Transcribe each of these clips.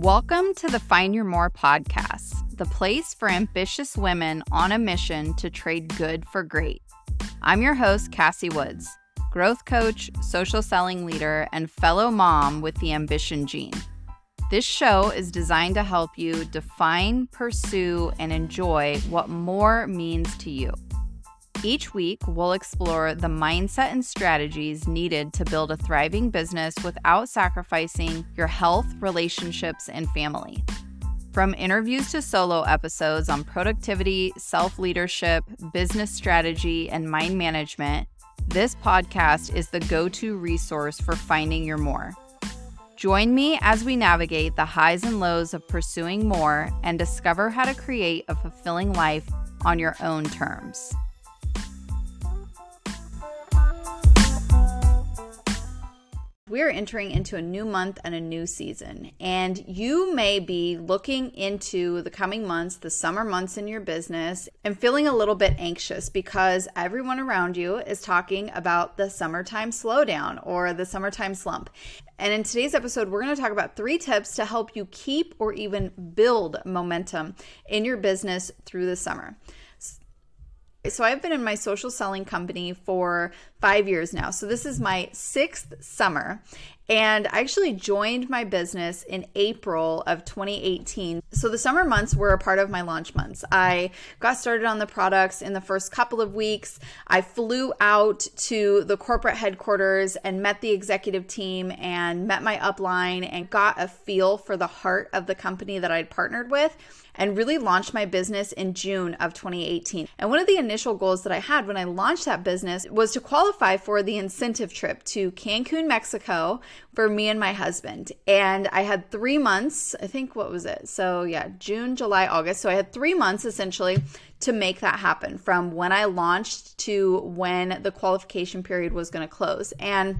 Welcome to the Find Your More podcast, the place for ambitious women on a mission to trade good for great. I'm your host, Cassie Woods, growth coach, social selling leader, and fellow mom with the ambition gene. This show is designed to help you define, pursue, and enjoy what more means to you. Each week, we'll explore the mindset and strategies needed to build a thriving business without sacrificing your health, relationships, and family. From interviews to solo episodes on productivity, self leadership, business strategy, and mind management, this podcast is the go to resource for finding your more. Join me as we navigate the highs and lows of pursuing more and discover how to create a fulfilling life on your own terms. We're entering into a new month and a new season, and you may be looking into the coming months, the summer months in your business, and feeling a little bit anxious because everyone around you is talking about the summertime slowdown or the summertime slump. And in today's episode, we're going to talk about three tips to help you keep or even build momentum in your business through the summer. So I've been in my social selling company for five years now. So this is my sixth summer. And I actually joined my business in April of 2018. So the summer months were a part of my launch months. I got started on the products in the first couple of weeks. I flew out to the corporate headquarters and met the executive team and met my upline and got a feel for the heart of the company that I'd partnered with and really launched my business in June of 2018. And one of the initial goals that I had when I launched that business was to qualify for the incentive trip to Cancun, Mexico for me and my husband. And I had three months, I think, what was it? So, yeah, June, July, August. So I had three months essentially to make that happen from when I launched to when the qualification period was going to close. And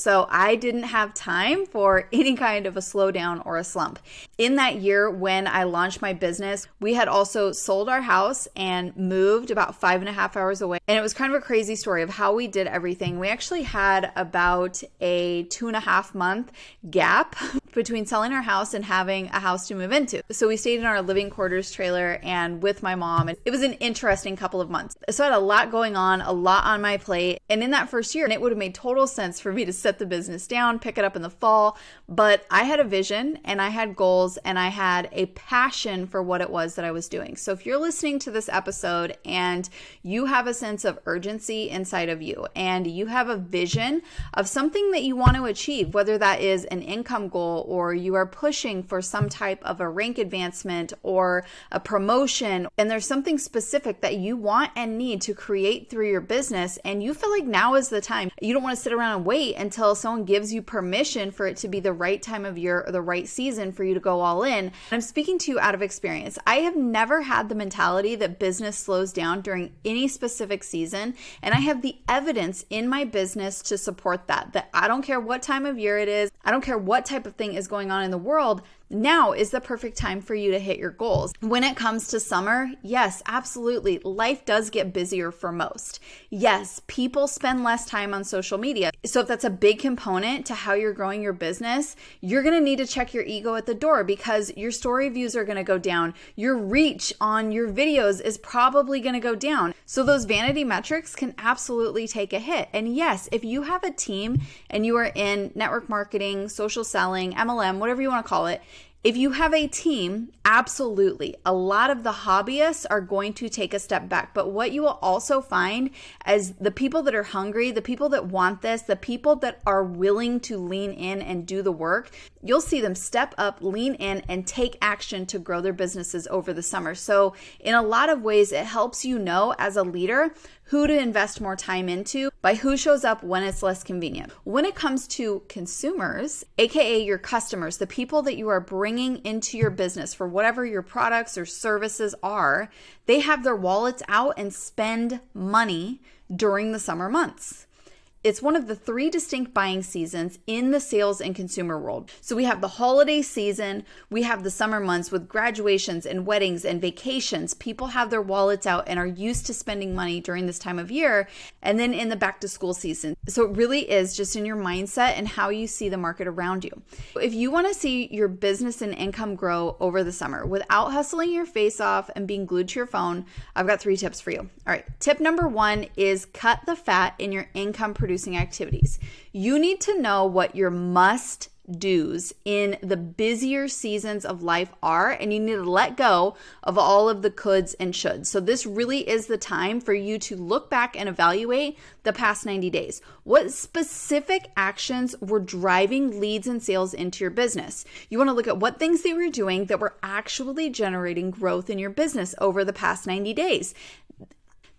so I didn't have time for any kind of a slowdown or a slump. In that year, when I launched my business, we had also sold our house and moved about five and a half hours away. And it was kind of a crazy story of how we did everything. We actually had about a two and a half month gap between selling our house and having a house to move into. So we stayed in our living quarters trailer and with my mom. And it was an interesting couple of months. So I had a lot going on, a lot on my plate. And in that first year, it would have made total sense for me to set the business down, pick it up in the fall. But I had a vision and I had goals and I had a passion for what it was that I was doing. So if you're listening to this episode and you have a sense of urgency inside of you and you have a vision of something that you want to achieve, whether that is an income goal or you are pushing for some type of a rank advancement or a promotion, and there's something specific that you want and need to create through your business, and you feel like now is the time. You don't want to sit around and wait until someone gives you permission for it to be the right time of year or the right season for you to go all in. I'm speaking to you out of experience. I have never had the mentality that business slows down during any specific season, and I have the evidence in my business to support that. That I don't care what time of year it is, I don't care what type of thing is going on in the world, now is the perfect time for you to hit your goals. When it comes to summer, yes, absolutely. Life does get busier for most. Yes, people spend less time on social media. So, if that's a big component to how you're growing your business, you're gonna need to check your ego at the door because your story views are gonna go down. Your reach on your videos is probably gonna go down. So, those vanity metrics can absolutely take a hit. And yes, if you have a team and you are in network marketing, social selling, MLM, whatever you wanna call it, if you have a team, absolutely. A lot of the hobbyists are going to take a step back. But what you will also find as the people that are hungry, the people that want this, the people that are willing to lean in and do the work, you'll see them step up, lean in, and take action to grow their businesses over the summer. So, in a lot of ways, it helps you know as a leader who to invest more time into by who shows up when it's less convenient. When it comes to consumers, aka your customers, the people that you are bringing into your business for whatever your products or services are, they have their wallets out and spend money during the summer months. It's one of the three distinct buying seasons in the sales and consumer world. So we have the holiday season, we have the summer months with graduations and weddings and vacations. People have their wallets out and are used to spending money during this time of year. And then in the back to school season. So it really is just in your mindset and how you see the market around you. If you want to see your business and income grow over the summer without hustling your face off and being glued to your phone, I've got three tips for you. All right. Tip number one is cut the fat in your income activities. You need to know what your must do's in the busier seasons of life are, and you need to let go of all of the coulds and shoulds. So, this really is the time for you to look back and evaluate the past 90 days. What specific actions were driving leads and sales into your business? You want to look at what things they were doing that were actually generating growth in your business over the past 90 days.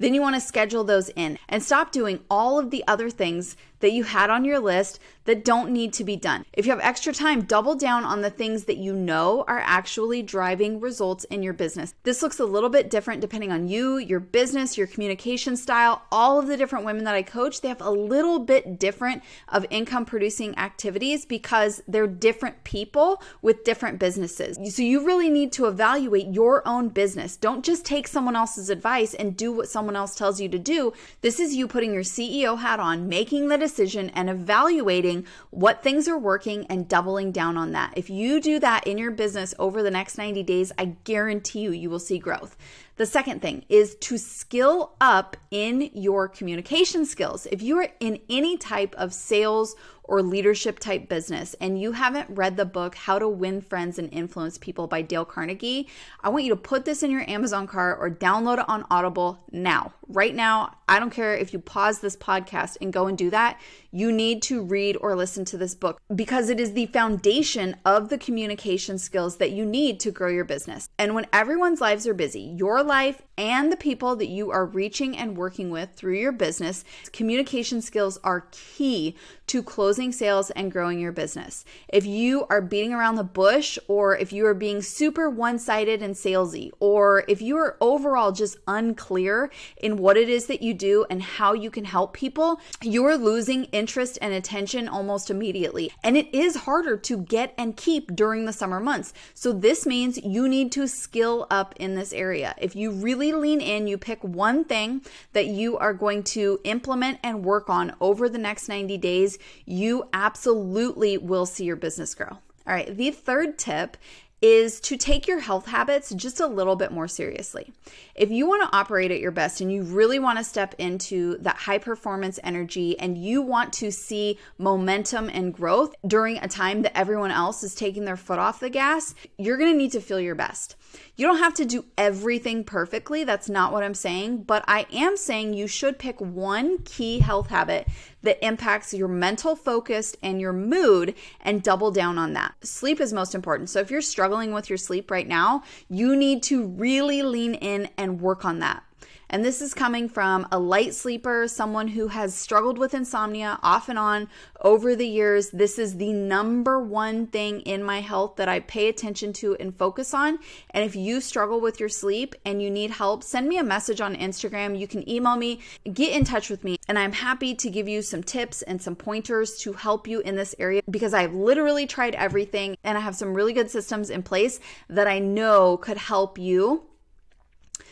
Then you want to schedule those in and stop doing all of the other things that you had on your list that don't need to be done. If you have extra time, double down on the things that you know are actually driving results in your business. This looks a little bit different depending on you, your business, your communication style. All of the different women that I coach, they have a little bit different of income producing activities because they're different people with different businesses. So you really need to evaluate your own business. Don't just take someone else's advice and do what someone else tells you to do. This is you putting your CEO hat on, making the decision and evaluating what things are working and doubling down on that. If you do that in your business over the next 90 days, I guarantee you, you will see growth. The second thing is to skill up in your communication skills. If you are in any type of sales or leadership type business and you haven't read the book How to Win Friends and Influence People by Dale Carnegie, I want you to put this in your Amazon cart or download it on Audible now. Right now, I don't care if you pause this podcast and go and do that. You need to read or listen to this book because it is the foundation of the communication skills that you need to grow your business. And when everyone's lives are busy, your life and the people that you are reaching and working with through your business, communication skills are key to closing sales and growing your business. If you are beating around the bush, or if you are being super one sided and salesy, or if you are overall just unclear in what it is that you do and how you can help people, you're losing interest and attention almost immediately. And it is harder to get and keep during the summer months. So, this means you need to skill up in this area. If you really lean in, you pick one thing that you are going to implement and work on over the next 90 days, you absolutely will see your business grow. All right, the third tip is to take your health habits just a little bit more seriously. If you want to operate at your best and you really want to step into that high performance energy and you want to see momentum and growth during a time that everyone else is taking their foot off the gas, you're going to need to feel your best. You don't have to do everything perfectly. That's not what I'm saying. But I am saying you should pick one key health habit that impacts your mental focus and your mood and double down on that. Sleep is most important. So if you're struggling with your sleep right now, you need to really lean in and work on that. And this is coming from a light sleeper, someone who has struggled with insomnia off and on over the years. This is the number one thing in my health that I pay attention to and focus on. And if you struggle with your sleep and you need help, send me a message on Instagram. You can email me, get in touch with me, and I'm happy to give you some tips and some pointers to help you in this area because I've literally tried everything and I have some really good systems in place that I know could help you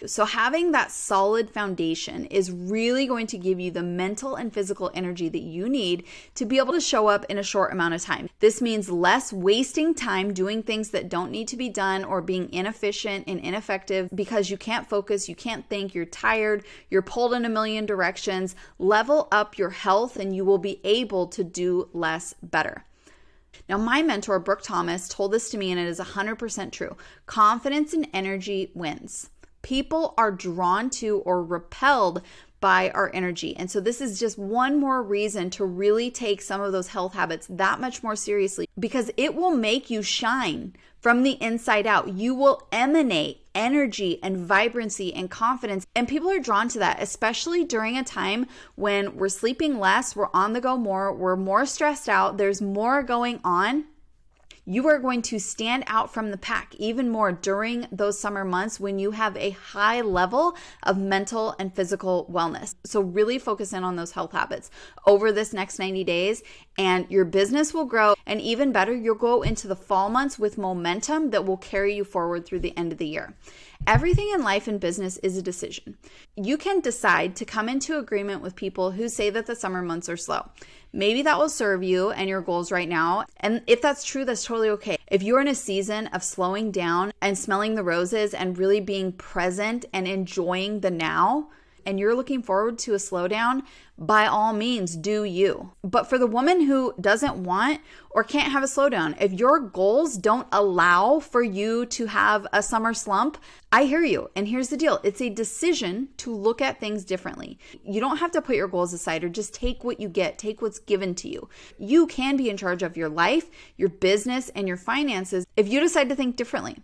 so, having that solid foundation is really going to give you the mental and physical energy that you need to be able to show up in a short amount of time. This means less wasting time doing things that don't need to be done or being inefficient and ineffective because you can't focus, you can't think, you're tired, you're pulled in a million directions. Level up your health and you will be able to do less better. Now, my mentor, Brooke Thomas, told this to me, and it is 100% true. Confidence and energy wins. People are drawn to or repelled by our energy. And so, this is just one more reason to really take some of those health habits that much more seriously because it will make you shine from the inside out. You will emanate energy and vibrancy and confidence. And people are drawn to that, especially during a time when we're sleeping less, we're on the go more, we're more stressed out, there's more going on You are going to stand out from the pack even more during those summer months when you have a high level of mental and physical wellness. So, really focus in on those health habits over this next 90 days, and your business will grow. And even better, you'll go into the fall months with momentum that will carry you forward through the end of the year. Everything in life and business is a decision. You can decide to come into agreement with people who say that the summer months are slow. Maybe that will serve you and your goals right now. And if that's true, that's totally okay. If you're in a season of slowing down and smelling the roses and really being present and enjoying the now, and you're looking forward to a slowdown, by all means, do you. But for the woman who doesn't want or can't have a slowdown, if your goals don't allow for you to have a summer slump, I hear you. And here's the deal it's a decision to look at things differently. You don't have to put your goals aside or just take what you get, take what's given to you. You can be in charge of your life, your business, and your finances if you decide to think differently.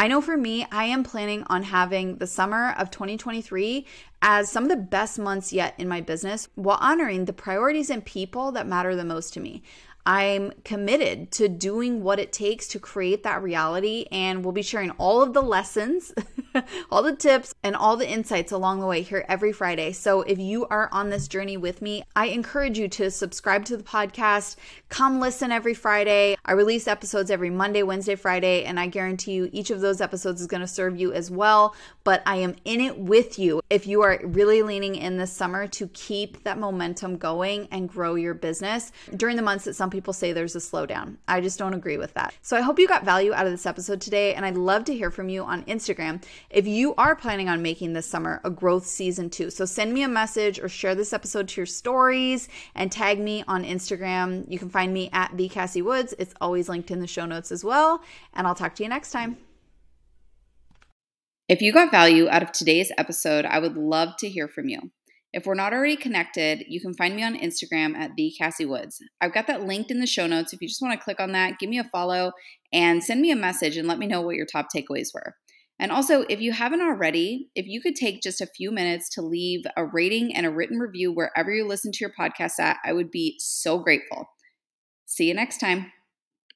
I know for me, I am planning on having the summer of 2023 as some of the best months yet in my business while honoring the priorities and people that matter the most to me. I'm committed to doing what it takes to create that reality, and we'll be sharing all of the lessons, all the tips, and all the insights along the way here every Friday. So, if you are on this journey with me, I encourage you to subscribe to the podcast. Come listen every Friday. I release episodes every Monday, Wednesday, Friday, and I guarantee you each of those episodes is going to serve you as well. But I am in it with you if you are really leaning in this summer to keep that momentum going and grow your business during the months that some people people say there's a slowdown. I just don't agree with that. So I hope you got value out of this episode today, and I'd love to hear from you on Instagram if you are planning on making this summer a growth season too. So send me a message or share this episode to your stories and tag me on Instagram. You can find me at the Cassie Woods. It's always linked in the show notes as well. And I'll talk to you next time. If you got value out of today's episode, I would love to hear from you. If we're not already connected, you can find me on Instagram at the Cassie Woods. I've got that linked in the show notes. If you just want to click on that, give me a follow and send me a message and let me know what your top takeaways were. And also, if you haven't already, if you could take just a few minutes to leave a rating and a written review wherever you listen to your podcast at, I would be so grateful. See you next time.